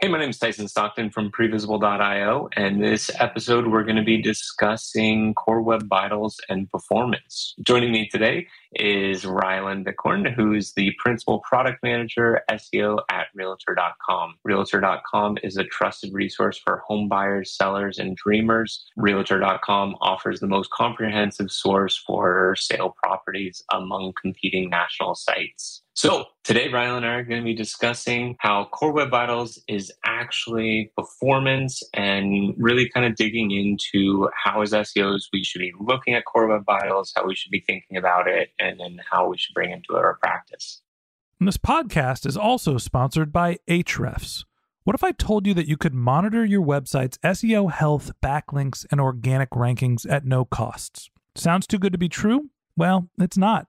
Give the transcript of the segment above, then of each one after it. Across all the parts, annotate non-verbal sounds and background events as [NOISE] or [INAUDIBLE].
Hey, my name is Tyson Stockton from Previsible.io, and this episode we're going to be discussing Core Web Vitals and performance. Joining me today is Ryland Bacorn, who's the Principal Product Manager SEO at Realtor.com. Realtor.com is a trusted resource for home buyers, sellers, and dreamers. Realtor.com offers the most comprehensive source for sale properties among competing national sites. So today, Ryland and I are going to be discussing how Core Web Vitals is actually performance and really kind of digging into how as SEOs we should be looking at Core Web Vitals, how we should be thinking about it, and then how we should bring it into our practice. And this podcast is also sponsored by Ahrefs. What if I told you that you could monitor your website's SEO health, backlinks, and organic rankings at no costs? Sounds too good to be true? Well, it's not,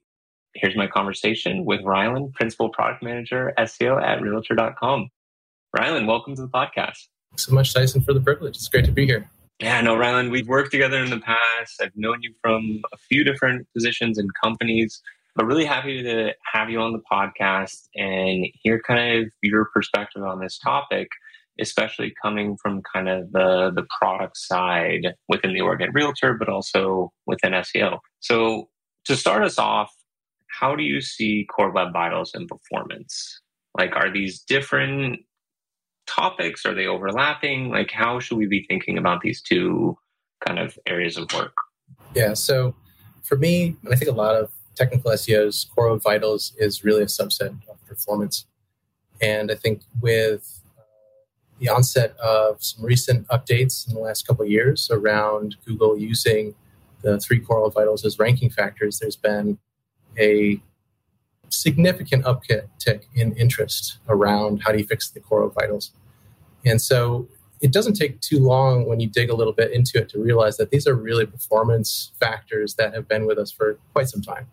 Here's my conversation with Ryland, Principal Product Manager SEO at Realtor.com. Ryland, welcome to the podcast. Thanks so much, Tyson, for the privilege. It's great to be here. Yeah, no, Ryland, we've worked together in the past. I've known you from a few different positions and companies, but really happy to have you on the podcast and hear kind of your perspective on this topic, especially coming from kind of the, the product side within the organ realtor, but also within SEO. So to start us off, how do you see core web vitals and performance? Like, are these different topics? Are they overlapping? Like, how should we be thinking about these two kind of areas of work? Yeah, so for me, and I think a lot of technical SEOs, Core Web Vitals is really a subset of performance. And I think with uh, the onset of some recent updates in the last couple of years around Google using the three Core Web Vitals as ranking factors, there's been a significant uptick in interest around how do you fix the Core Web Vitals. And so it doesn't take too long when you dig a little bit into it to realize that these are really performance factors that have been with us for quite some time.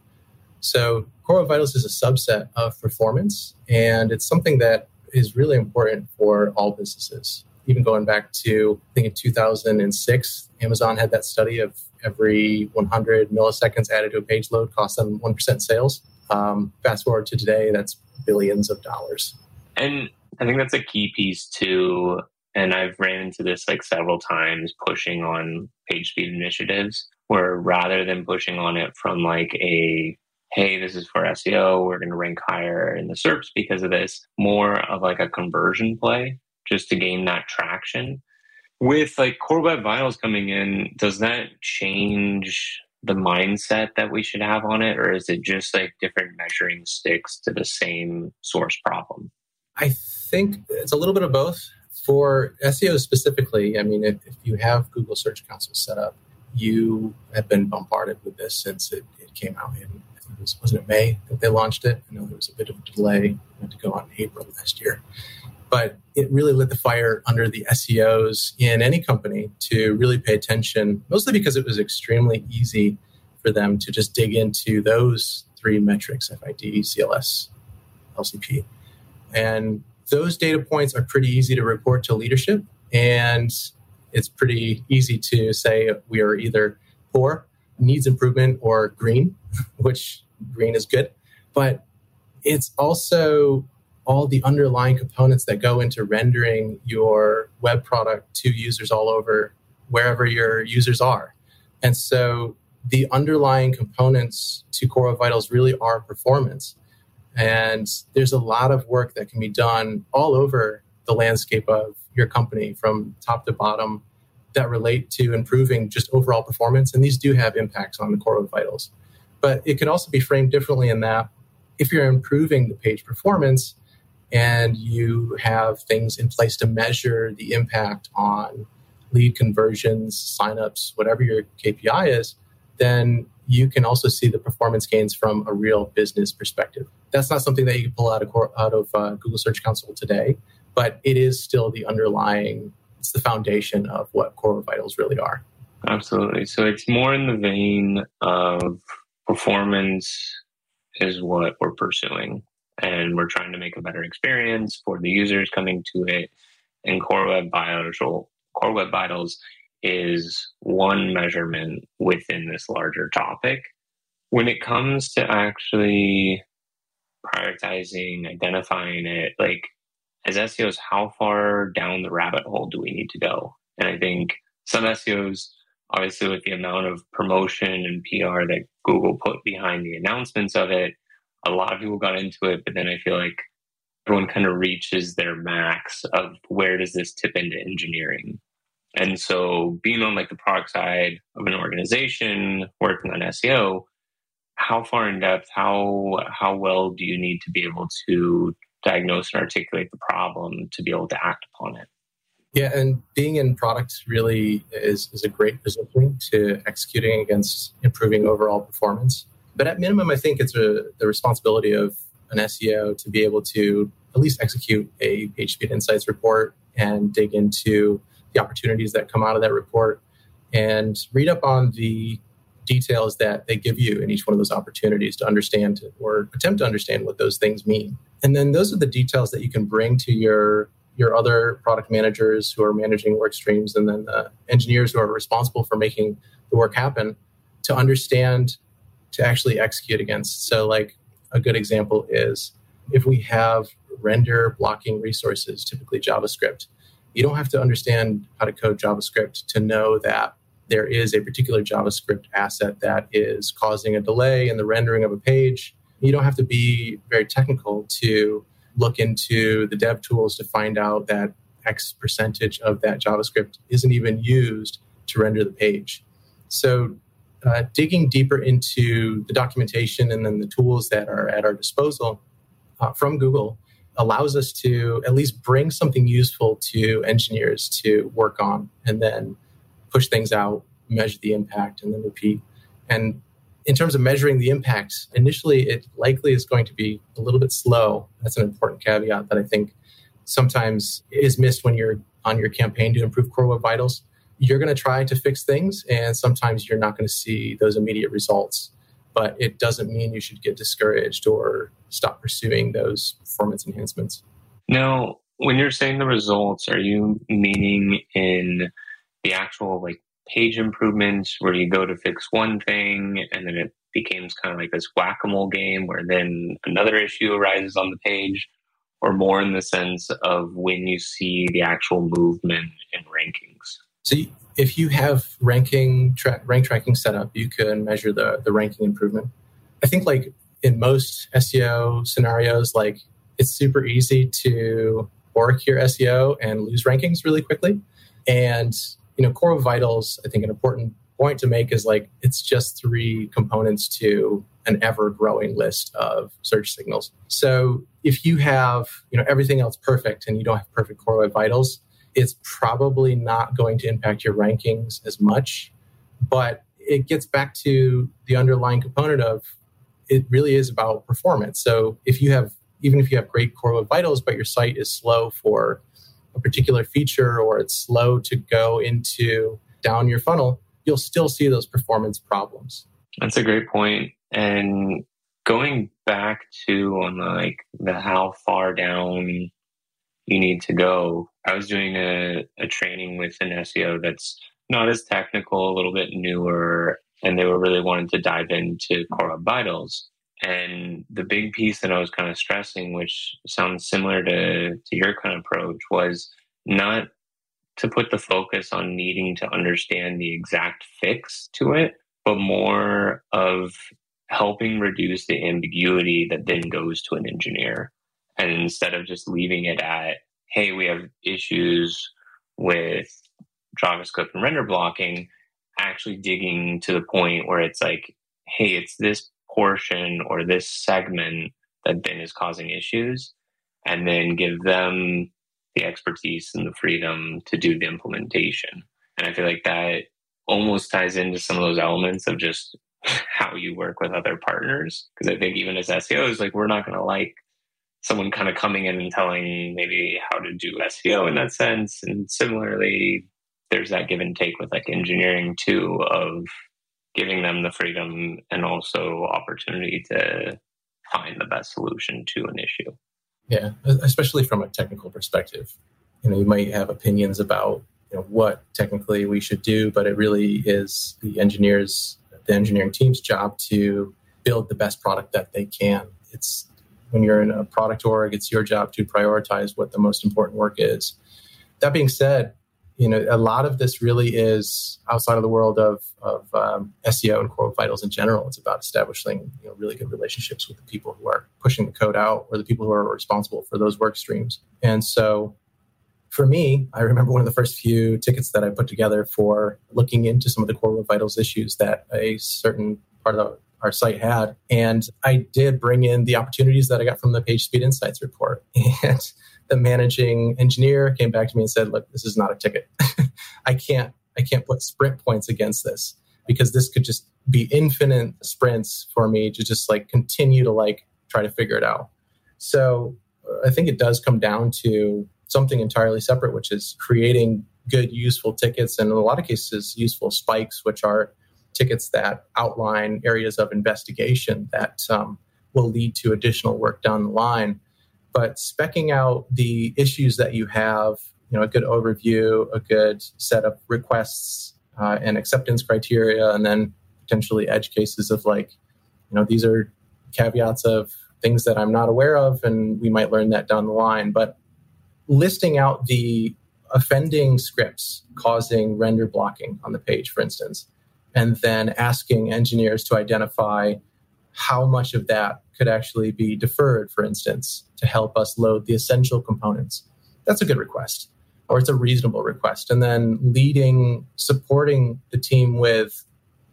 So Core Web Vitals is a subset of performance, and it's something that is really important for all businesses. Even going back to, I think in 2006, Amazon had that study of every 100 milliseconds added to a page load costs them 1% sales. Um, fast forward to today, that's billions of dollars. And I think that's a key piece too. And I've ran into this like several times pushing on page speed initiatives. where rather than pushing on it from like a hey, this is for SEO, we're going to rank higher in the SERPs because of this, more of like a conversion play just to gain that traction. With like Core Web Vitals coming in, does that change the mindset that we should have on it, or is it just like different measuring sticks to the same source problem? I think it's a little bit of both. For SEO specifically, I mean, if, if you have Google Search Console set up, you have been bombarded with this since it, it came out in, it was, wasn't it May that they launched it? I know there was a bit of a delay. It to go on in April last year. But it really lit the fire under the SEOs in any company to really pay attention, mostly because it was extremely easy for them to just dig into those three metrics FID, CLS, LCP. And those data points are pretty easy to report to leadership. And it's pretty easy to say we are either poor, needs improvement, or green, [LAUGHS] which green is good. But it's also all the underlying components that go into rendering your web product to users all over wherever your users are. And so the underlying components to Core Vitals really are performance. And there's a lot of work that can be done all over the landscape of your company from top to bottom that relate to improving just overall performance. And these do have impacts on the Core Vitals. But it could also be framed differently in that if you're improving the page performance, and you have things in place to measure the impact on lead conversions, signups, whatever your KPI is, then you can also see the performance gains from a real business perspective. That's not something that you can pull out of, out of uh, Google Search Console today, but it is still the underlying, it's the foundation of what Core Vitals really are. Absolutely. So it's more in the vein of performance is what we're pursuing and we're trying to make a better experience for the users coming to it. And Core Web Vitals, Core Web Vitals is one measurement within this larger topic. When it comes to actually prioritizing, identifying it, like as SEOs, how far down the rabbit hole do we need to go? And I think some SEOs, obviously, with the amount of promotion and PR that Google put behind the announcements of it, a lot of people got into it, but then I feel like everyone kind of reaches their max of where does this tip into engineering. And so being on like the product side of an organization working on SEO, how far in depth, how how well do you need to be able to diagnose and articulate the problem to be able to act upon it? Yeah, and being in products really is, is a great position to executing against improving overall performance. But at minimum, I think it's a, the responsibility of an SEO to be able to at least execute a PageSpeed Insights report and dig into the opportunities that come out of that report and read up on the details that they give you in each one of those opportunities to understand or attempt to understand what those things mean. And then those are the details that you can bring to your your other product managers who are managing work streams and then the engineers who are responsible for making the work happen to understand to actually execute against. So, like a good example is if we have render blocking resources, typically JavaScript, you don't have to understand how to code JavaScript to know that there is a particular JavaScript asset that is causing a delay in the rendering of a page. You don't have to be very technical to look into the dev tools to find out that X percentage of that JavaScript isn't even used to render the page. So uh, digging deeper into the documentation and then the tools that are at our disposal uh, from Google allows us to at least bring something useful to engineers to work on and then push things out, measure the impact, and then repeat. And in terms of measuring the impact, initially it likely is going to be a little bit slow. That's an important caveat that I think sometimes is missed when you're on your campaign to improve Core Web Vitals you're going to try to fix things, and sometimes you're not going to see those immediate results. But it doesn't mean you should get discouraged or stop pursuing those performance enhancements. Now, when you're saying the results, are you meaning in the actual like page improvements where you go to fix one thing and then it becomes kind of like this whack-a-mole game where then another issue arises on the page or more in the sense of when you see the actual movement in rankings so if you have ranking tra- rank tracking set up, you can measure the the ranking improvement. I think like in most SEO scenarios, like it's super easy to work your SEO and lose rankings really quickly. And you know, Core Vitals, I think an important point to make is like it's just three components to an ever growing list of search signals. So if you have you know everything else perfect and you don't have perfect Core Vitals, it's probably not going to impact your rankings as much. But it gets back to the underlying component of it really is about performance. So if you have even if you have great core web vitals, but your site is slow for a particular feature or it's slow to go into down your funnel, you'll still see those performance problems. That's a great point. And going back to on like the how far down you need to go, I was doing a, a training with an SEO that's not as technical, a little bit newer, and they were really wanting to dive into Core Web Vitals. And the big piece that I was kind of stressing, which sounds similar to, to your kind of approach, was not to put the focus on needing to understand the exact fix to it, but more of helping reduce the ambiguity that then goes to an engineer. And instead of just leaving it at, hey, we have issues with JavaScript and render blocking, actually digging to the point where it's like, hey, it's this portion or this segment that then is causing issues, and then give them the expertise and the freedom to do the implementation. And I feel like that almost ties into some of those elements of just [LAUGHS] how you work with other partners. Because I think even as SEOs, like we're not going to like someone kind of coming in and telling maybe how to do SEO in that sense. And similarly, there's that give and take with like engineering too of giving them the freedom and also opportunity to find the best solution to an issue. Yeah, especially from a technical perspective. You know, you might have opinions about you know what technically we should do, but it really is the engineers, the engineering team's job to build the best product that they can. It's when you're in a product org, it's your job to prioritize what the most important work is. That being said, you know, a lot of this really is outside of the world of, of um, SEO and core vitals in general. It's about establishing you know, really good relationships with the people who are pushing the code out or the people who are responsible for those work streams. And so for me, I remember one of the first few tickets that I put together for looking into some of the core vitals issues that a certain part of the, our site had. And I did bring in the opportunities that I got from the Page Speed Insights report. [LAUGHS] And the managing engineer came back to me and said, "Look, this is not a ticket. [LAUGHS] I can't I can't put sprint points against this because this could just be infinite sprints for me to just like continue to like try to figure it out." So uh, I think it does come down to something entirely separate, which is creating good, useful tickets, and in a lot of cases, useful spikes, which are tickets that outline areas of investigation that um, will lead to additional work down the line but specking out the issues that you have, you know, a good overview, a good set of requests uh, and acceptance criteria, and then potentially edge cases of like, you know, these are caveats of things that I'm not aware of, and we might learn that down the line. But listing out the offending scripts causing render blocking on the page, for instance, and then asking engineers to identify how much of that could actually be deferred, for instance, to help us load the essential components. That's a good request, or it's a reasonable request. And then leading, supporting the team with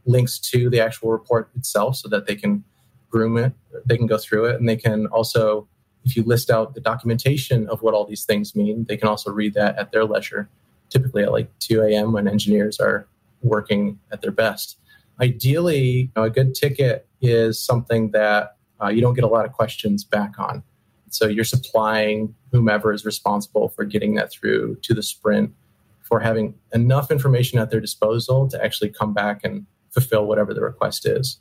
links to the actual report itself so that they can groom it, they can go through it, and they can also, if you list out the documentation of what all these things mean, they can also read that at their leisure, typically at like 2 a.m. when engineers are working at their best. Ideally, you know, a good ticket is something that uh, you don't get a lot of questions back on. So you're supplying whomever is responsible for getting that through to the sprint for having enough information at their disposal to actually come back and fulfill whatever the request is.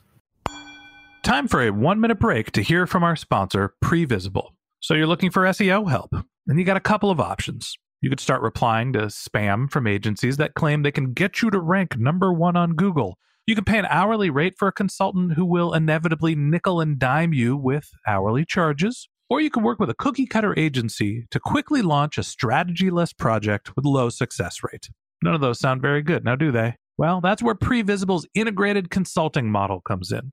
Time for a one minute break to hear from our sponsor, Previsible. So you're looking for SEO help, and you got a couple of options. You could start replying to spam from agencies that claim they can get you to rank number one on Google you can pay an hourly rate for a consultant who will inevitably nickel and dime you with hourly charges. Or you can work with a cookie cutter agency to quickly launch a strategy less project with low success rate. None of those sound very good, now do they? Well, that's where Previsible's integrated consulting model comes in.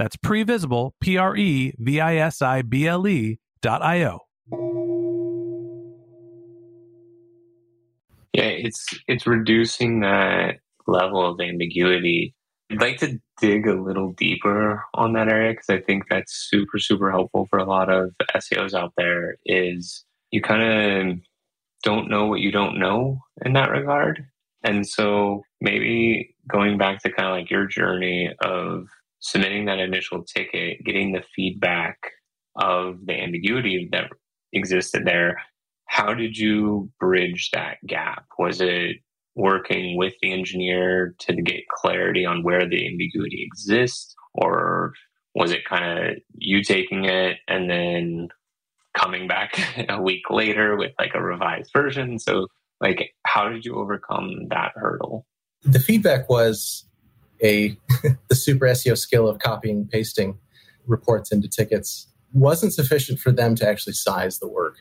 that's previsible, P R E V I S I B L E dot I O. Yeah, it's it's reducing that level of ambiguity. I'd like to dig a little deeper on that area because I think that's super super helpful for a lot of SEOs out there. Is you kind of don't know what you don't know in that regard, and so maybe going back to kind of like your journey of submitting that initial ticket, getting the feedback of the ambiguity that existed there, how did you bridge that gap? Was it working with the engineer to get clarity on where the ambiguity exists? Or was it kind of you taking it and then coming back [LAUGHS] a week later with like a revised version? So, like, how did you overcome that hurdle? The feedback was a [LAUGHS] the super SEO skill of copying and pasting reports into tickets wasn't sufficient for them to actually size the work.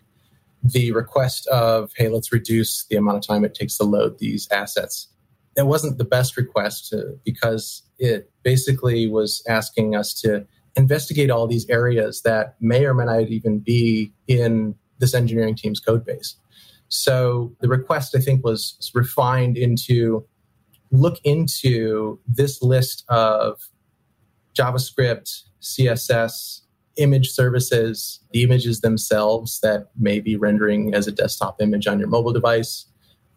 The request of, hey, let's reduce the amount of time it takes to load these assets. That wasn't the best request to, because it basically was asking us to investigate all these areas that may or may not even be in this engineering team's code base. So the request, I think, was refined into look into this list of JavaScript, CSS, image services, the images themselves that may be rendering as a desktop image on your mobile device.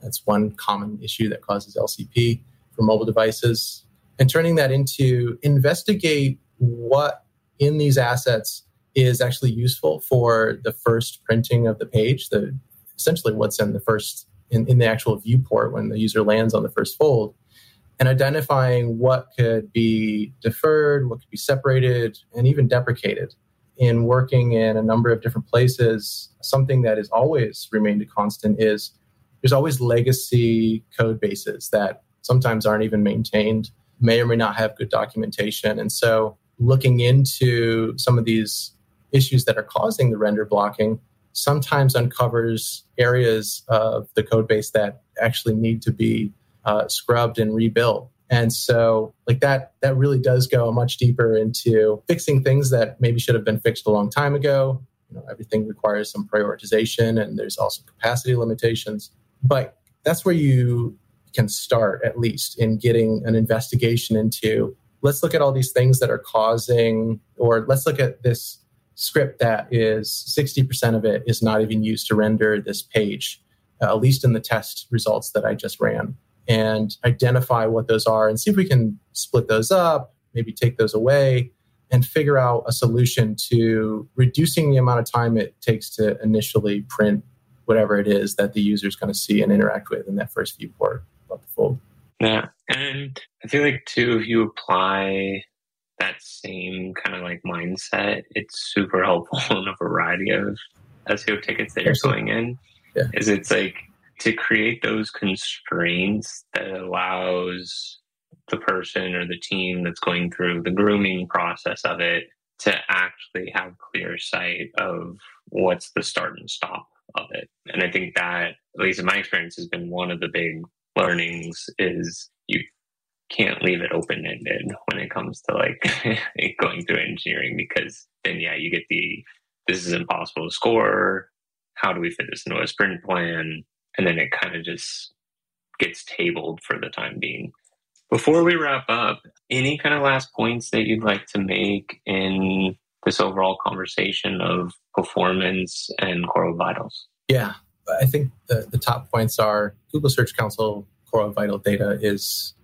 That's one common issue that causes LCP for mobile devices. And turning that into investigate what in these assets is actually useful for the first printing of the page, the essentially what's in the first in, in the actual viewport when the user lands on the first fold and identifying what could be deferred, what could be separated, and even deprecated. In working in a number of different places, something that has always remained a constant is there's always legacy code bases that sometimes aren't even maintained, may or may not have good documentation. And so, looking into some of these issues that are causing the render blocking sometimes uncovers areas of the code base that actually need to be uh, scrubbed and rebuilt. And so, like that, that really does go much deeper into fixing things that maybe should have been fixed a long time ago. You know, everything requires some prioritization, and there's also capacity limitations. But that's where you can start, at least, in getting an investigation into. Let's look at all these things that are causing, or let's look at this script that is 60% of it is not even used to render this page, uh, at least in the test results that I just ran and identify what those are and see if we can split those up, maybe take those away, and figure out a solution to reducing the amount of time it takes to initially print whatever it is that the user is going to see and interact with in that first viewport of the fold. Yeah. And I feel like, too, if you apply that same kind of like mindset, it's super helpful [LAUGHS] in a variety of SEO tickets that you're going in. Yeah. Is it's like to create those constraints that allows the person or the team that's going through the grooming process of it to actually have clear sight of what's the start and stop of it. And I think that, at least in my experience, has been one of the big learnings is you can't leave it open ended when it comes to like [LAUGHS] going through engineering because then yeah, you get the this is impossible to score. How do we fit this into a sprint plan? And then it kind of just gets tabled for the time being. Before we wrap up, any kind of last points that you'd like to make in this overall conversation of performance and Web Vitals? Yeah, I think the, the top points are Google Search Console Web Vital data is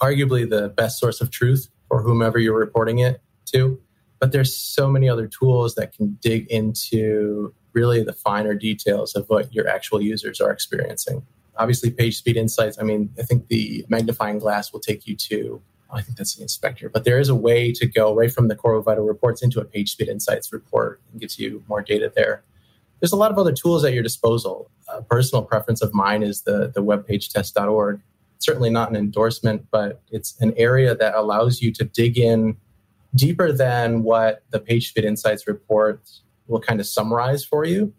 arguably the best source of truth for whomever you're reporting it to. But there's so many other tools that can dig into really the finer details of what your actual users are experiencing. Obviously, page speed insights. I mean, I think the magnifying glass will take you to, I think that's the inspector, but there is a way to go right from the Core Vital reports into a page speed insights report and gives you more data there. There's a lot of other tools at your disposal. A personal preference of mine is the, the webpagetest.org. Certainly not an endorsement, but it's an area that allows you to dig in deeper than what the PageSpeed Insights report will kind of summarize for you.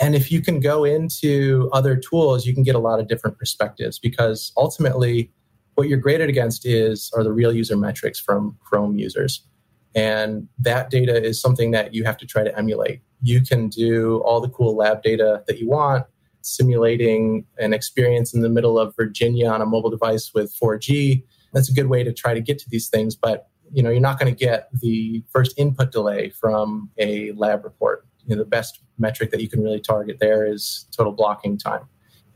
And if you can go into other tools, you can get a lot of different perspectives because ultimately what you're graded against is are the real user metrics from Chrome users. And that data is something that you have to try to emulate. You can do all the cool lab data that you want, simulating an experience in the middle of Virginia on a mobile device with 4G. That's a good way to try to get to these things, but you know you're not going to get the first input delay from a lab report. You know, the best metric that you can really target there is total blocking time.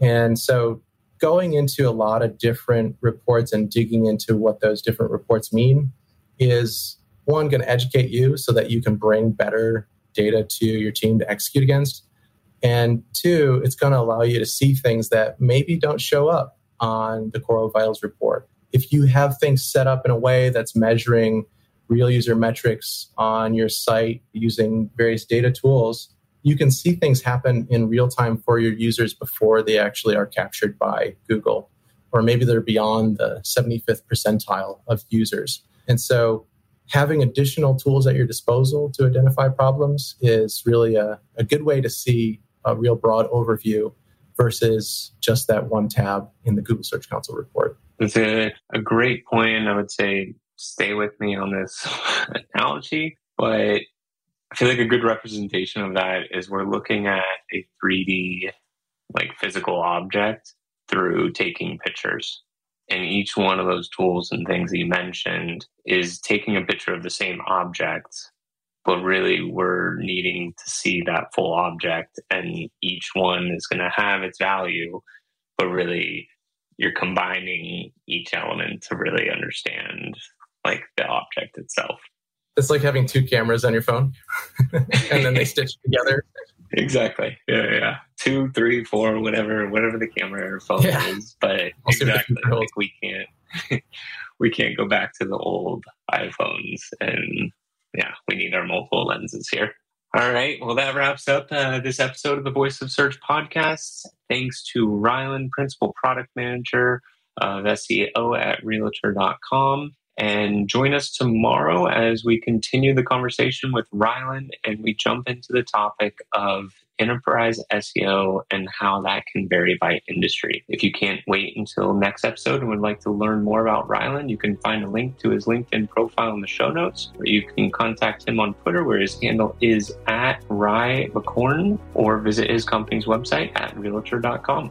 And so going into a lot of different reports and digging into what those different reports mean is one going to educate you so that you can bring better data to your team to execute against and two it's going to allow you to see things that maybe don't show up on the core vitals report if you have things set up in a way that's measuring real user metrics on your site using various data tools, you can see things happen in real time for your users before they actually are captured by Google. Or maybe they're beyond the 75th percentile of users. And so having additional tools at your disposal to identify problems is really a, a good way to see a real broad overview versus just that one tab in the Google Search Console report. It's a, a great point. I would say stay with me on this [LAUGHS] analogy, but I feel like a good representation of that is we're looking at a 3D, like physical object through taking pictures. And each one of those tools and things that you mentioned is taking a picture of the same object, but really we're needing to see that full object, and each one is going to have its value, but really you're combining each element to really understand like the object itself. It's like having two cameras on your phone [LAUGHS] and then they stitch together. Exactly. Yeah, yeah. Two, three, four, whatever, whatever the camera or phone yeah. is. But [LAUGHS] exactly, like we can't [LAUGHS] we can't go back to the old iPhones and yeah, we need our multiple lenses here. All right. Well, that wraps up uh, this episode of the Voice of Search podcast. Thanks to Ryland, Principal Product Manager of SEO at Realtor.com. And join us tomorrow as we continue the conversation with Ryland and we jump into the topic of enterprise SEO and how that can vary by industry. If you can't wait until next episode and would like to learn more about Ryland, you can find a link to his LinkedIn profile in the show notes, or you can contact him on Twitter where his handle is at Ry Bacorn or visit his company's website at realtor.com.